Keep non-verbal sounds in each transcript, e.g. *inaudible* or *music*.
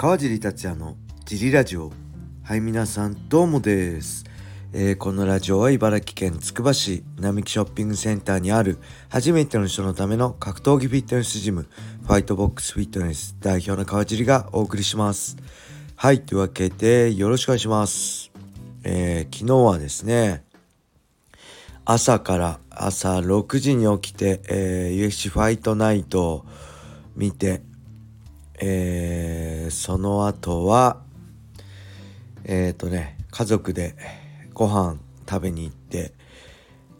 川尻達也のジリラジオ。はい皆さんどうもです、えー、このラジオは茨城県つくば市並木ショッピングセンターにある初めての人のための格闘技フィットネスジムファイトボックスフィットネス代表の川尻がお送りします。はいというわけでよろしくお願いします、えー、昨日はですね朝から朝6時に起きて、えー、UFC ファイトナイトを見て、えー、その後は、えっ、ー、とね、家族でご飯食べに行って、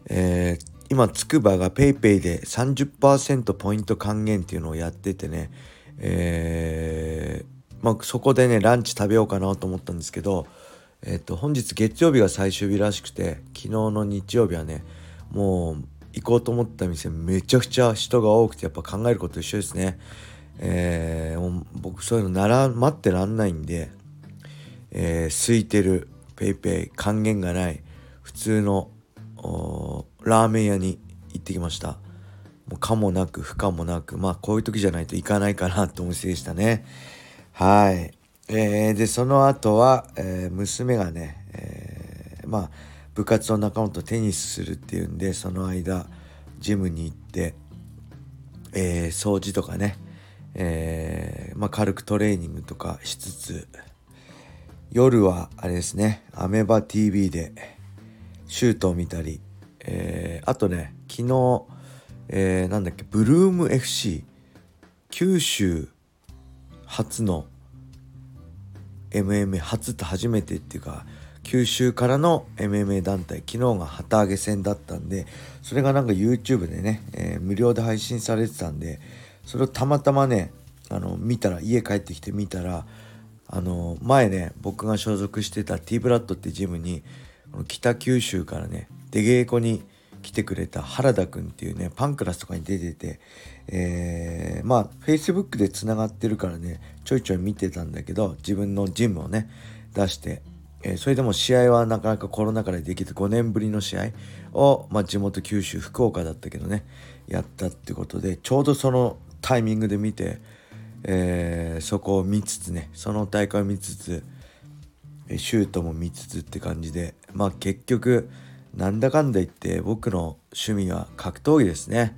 えー、今、つくばが PayPay で30%ポイント還元っていうのをやっててね、えー、まあ、そこでね、ランチ食べようかなと思ったんですけど、えっと、本日月曜日が最終日らしくて昨日の日曜日はねもう行こうと思った店めちゃくちゃ人が多くてやっぱ考えること一緒ですね。えー、僕そういうのなら待ってらんないんで、えー、空いてる PayPay 還元がない普通のラーメン屋に行ってきました。もう可もなく不可もなくまあこういう時じゃないといかないかなってお店でしたね。はい。えー、でその後は、えー、娘がね、えー、まあ部活の仲間とテニスするっていうんでその間ジムに行って、えー、掃除とかね、えー、まあ、軽くトレーニングとかしつつ夜はあれですねアメバ TV でシュートを見たり、えー、あとね昨日、えー、なんだっけブルーム FC 九州初の MMA 初って初めてっていうか九州からの MMA 団体昨日が旗揚げ戦だったんでそれがなんか YouTube でね、えー、無料で配信されてたんでそれをたまたまねあの見たら家帰ってきて見たらあの前ね僕が所属してた T ブラッドってジムに北九州からね出稽古に来てくれた原田くんっていうねパンクラスとかに出てて、えー、まあ Facebook でつながってるからねちょいちょい見てたんだけど自分のジムをね出して、えー、それでも試合はなかなかコロナ禍でできて5年ぶりの試合を、まあ、地元九州福岡だったけどねやったってことでちょうどそのタイミングで見て、えー、そこを見つつねその大会を見つつシュートも見つつって感じでまあ結局なんだかんだ言って僕の趣味は格闘技ですね。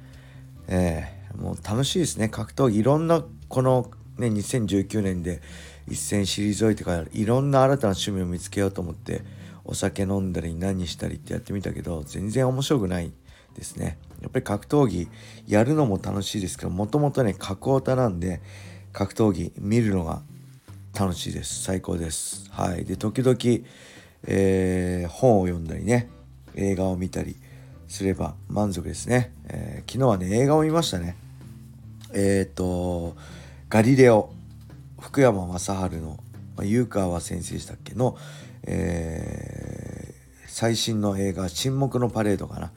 えー、もう楽しいですね。格闘技。いろんなこのね2019年で一戦退いてからいろんな新たな趣味を見つけようと思ってお酒飲んだり何したりってやってみたけど全然面白くないですね。やっぱり格闘技やるのも楽しいですけどもともとね格オタなんで格闘技見るのが楽しいです。最高です。はい。で時々、えー、本を読んだりね映画を見たりすれば満足ですね、えー、昨日はね映画を見ましたね。えっ、ー、とガリレオ福山雅治の、まあ、湯川先生でしたっけの、えー、最新の映画「沈黙のパレード」かな、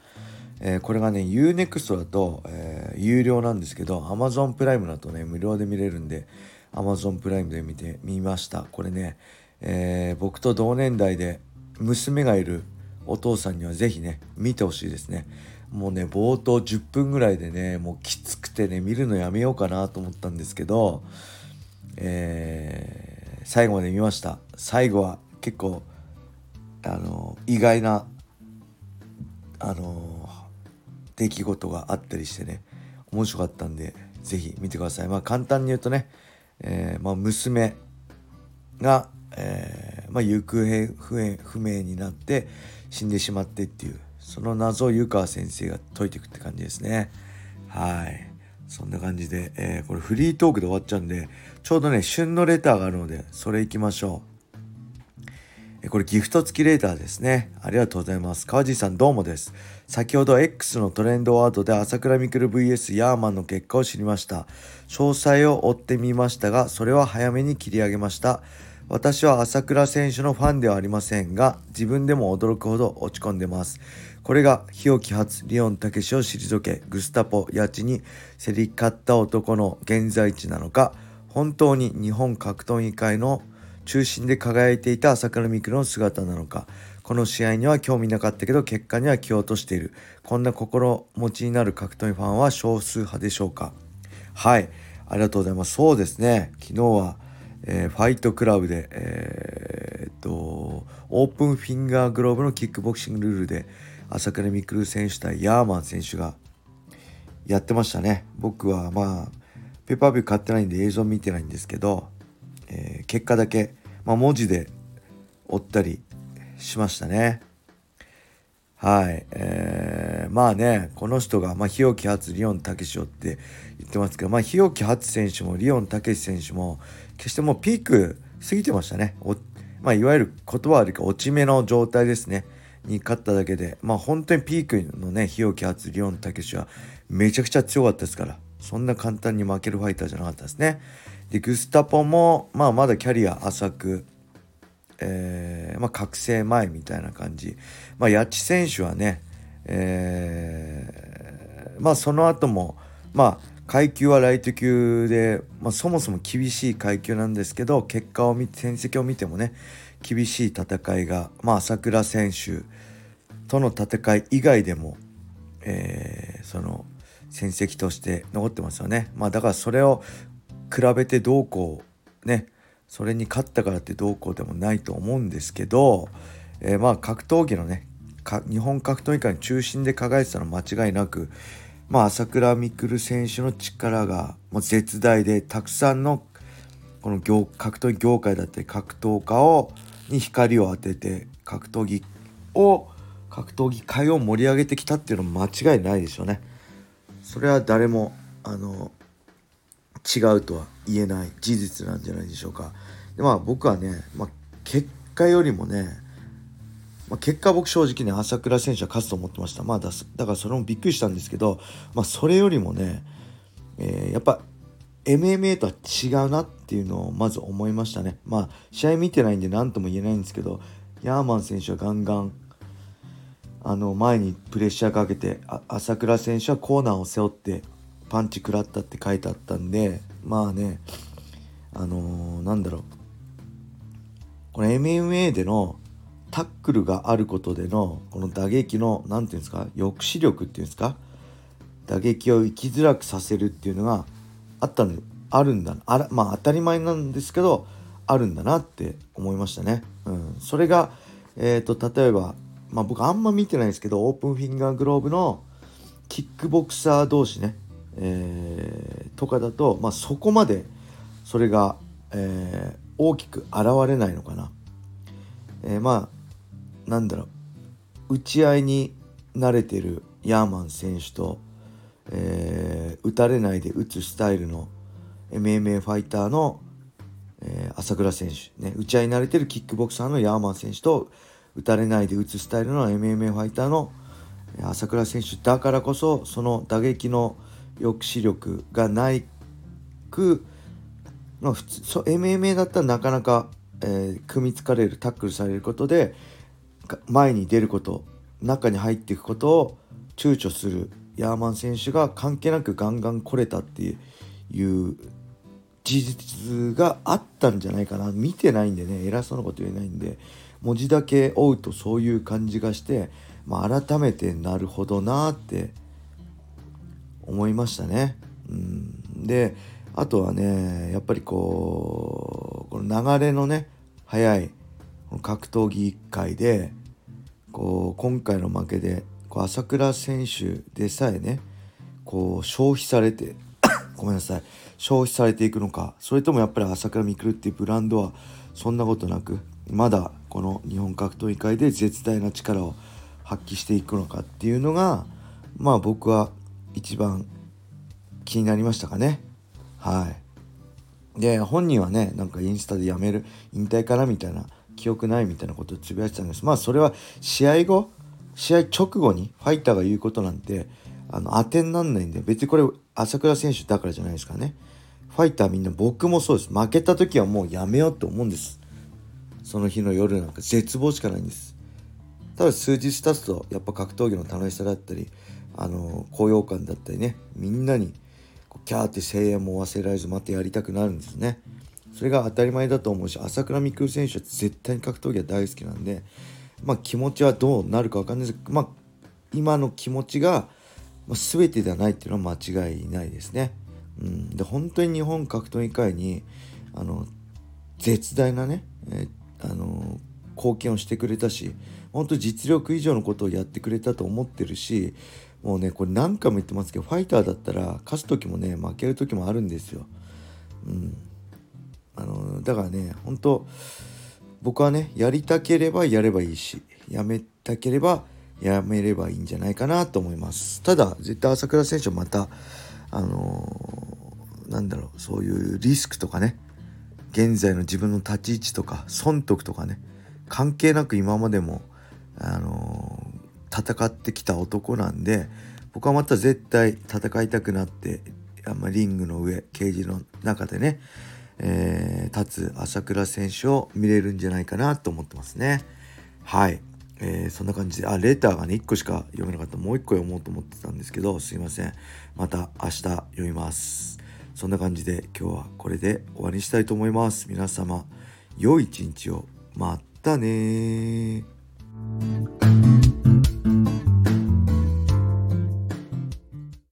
えー、これがね UNEXT だと、えー、有料なんですけど Amazon プライムだとね無料で見れるんで Amazon プライムで見てみました。これね、えー、僕と同年代で娘がいるお父さんには是非ね見てほしいですね。もうね冒頭10分ぐらいでねもうきつくてね見るのやめようかなと思ったんですけど、えー、最後まで見ました。最後は結構あの意外なあの出来事があったりしてね面白かったんで是非見てください。まあ簡単に言うとね、えー、まあ、娘が、えー、まあ、行方不明になって死んでしまってっていうその謎を湯川先生が解いていくって感じですね。はい。そんな感じで、えー、これフリートークで終わっちゃうんでちょうどね旬のレターがあるのでそれいきましょう。これギフト付きレーターですね。ありがとうございます。川地さんどうもです。先ほど X のトレンドワードで朝倉未来 VS ヤーマンの結果を知りました。詳細を追ってみましたがそれは早めに切り上げました。私は朝倉選手のファンではありませんが自分でも驚くほど落ち込んでます。これが日置発リオン武史を退けグスタポ八千に競り勝った男の現在地なのか本当に日本格闘技界の中心で輝いていた朝倉未来の姿なのか。この試合には興味なかったけど結果には気を落としている。こんな心持ちになる格闘技ファンは少数派でしょうか。はい。ありがとうございます。そうですね。昨日はえー、ファイトクラブで、えー、っとオープンフィンガーグローブのキックボクシングルールで朝倉未来選手対ヤーマン選手がやってましたね。僕はまあペーパービュー買ってないんで映像見てないんですけど、えー、結果だけ、まあ、文字で追ったりしましたね。はい、えー、まあねこの人が、まあ、日置初リオン武史って言ってますけど、まあ、日置初選手もリオン武史選手も決してもうピーク過ぎてましたね。まあ、いわゆる言葉悪いか落ち目の状態ですね。に勝っただけで。まあ本当にピークのね日置初リオン武史はめちゃくちゃ強かったですからそんな簡単に負けるファイターじゃなかったですね。でグスタポも、まあ、まだキャリア浅くえー、まあ、覚醒前みたいな感じ、まあ、八千選手はね、えー、まあ、その後も、まあ、階級はライト級で、まあ、そもそも厳しい階級なんですけど結果を見戦績を見てもね厳しい戦いが、まあ、朝倉選手との戦い以外でも、えー、その戦績として残ってますよね。まあ、だからそれを比べてどうこうねそれに勝ったからってどうこうでもないと思うんですけど、えー、まあ格闘技のね日本格闘技界の中心で輝いてたのは間違いなく、まあ、朝倉未来選手の力がもう絶大でたくさんのこの業格闘技業界だったり格闘家をに光を当てて格闘技を格闘技界を盛り上げてきたっていうのは間違いないでしょうね。それは誰もあの違うとは言えない事実なんじゃないでしょうか。でまあ僕はね、まあ、結果よりもね、まあ、結果僕正直ね朝倉選手は勝つと思ってました。まあだだからそれもびっくりしたんですけど、まあ、それよりもね、えー、やっぱ MMA とは違うなっていうのをまず思いましたね。まあ試合見てないんで何とも言えないんですけどヤーマン選手はガンガンあの前にプレッシャーかけて朝倉選手はコーナーを背負ってパンチ食らったって書いてあったんでまあねあのー、なんだろうこの MMA でのタックルがあることでのこの打撃の何て言うんですか抑止力っていうんですか打撃を生きづらくさせるっていうのがあったのあるんだあらまあ当たり前なんですけどあるんだなって思いましたね。うん、それが、えーと、例えば、まあ、僕あんま見てないですけどオープンフィンガーグローブのキックボクサー同士ねえー、とかだと、まあ、そこまでそれが、えー、大きく現れないのかな。えー、まあなんだろう打ち合いに慣れてるヤーマン選手と、えー、打たれないで打つスタイルの MMA ファイターの、えー、朝倉選手、ね、打ち合いに慣れてるキックボクサーのヤーマン選手と打たれないで打つスタイルの MMA ファイターの朝倉選手だからこそその打撃の抑止力がないく、まあ、普通そ MMA だったらなかなか、えー、組みつかれるタックルされることで前に出ること中に入っていくことを躊躇する。ヤーマン選手が関係なくガンガン来れたっていう事実があったんじゃないかな。見てないんでね。偉そうなこと言えないんで。文字だけ追うとそういう感じがして、まあ、改めてなるほどなって思いましたね。うん、であとはねやっぱりこうこの流れのね速い格闘技界でこう今回の負けでこう朝倉選手でさえねこう消費されて *coughs* ごめんなさい消費されていくのかそれともやっぱり朝倉未来っていうブランドはそんなことなくまだこの日本格闘技界で絶大な力を発揮していくのかっていうのがまあ僕は一番気になりましたかね。はい。で本人はねなんかインスタで辞める引退からみたいな記憶ないみたいなことをつぶやいてたんです。まあそれは試合後試合直後にファイターが言うことなんてあの当てになんないんで別にこれ朝倉選手だからじゃないですかね。ファイターみんな僕もそうです。負けた時はもうやめようって思うんです。その日の夜なんか絶望しかないんです。ただ数日経つとやっぱ格闘技の楽しさだったりあの高揚感だったりねみんなにキャーって声援も忘れられずまたやりたくなるんですねそれが当たり前だと思うし朝倉未来選手は絶対に格闘技は大好きなんでまあ気持ちはどうなるか分かんないですけどまあ今の気持ちが、ま、全てではないっていうのは間違いないですね。うん、で本当に日本格闘技界にあの絶大なね、え、あの貢献をしてくれたし本当実力以上のことをやってくれたと思ってるしもうねこれ何回も言ってますけどファイターだったら勝つ時もね負ける時もあるんですよ。うん、あのだからね本当僕はねやりたければやればいいしやめたければやめればいいんじゃないかなと思いますただ絶対朝倉選手はまたあのー、なんだろうそういうリスクとかね現在の自分の立ち位置とか損得とかね関係なく今までも、あの、戦ってきた男なんで僕はまた絶対戦いたくなってあんまリングの上ケージの中でね、えー、立つ朝倉選手を見れるんじゃないかなと思ってますね。はい。えー、そんな感じで、あ、レターがね、1個しか読めなかった。もう1個読もうと思ってたんですけど、すいません。また明日読みます。そんな感じで今日はこれで終わりにしたいと思います。皆様、良い一日を。またね Thank you.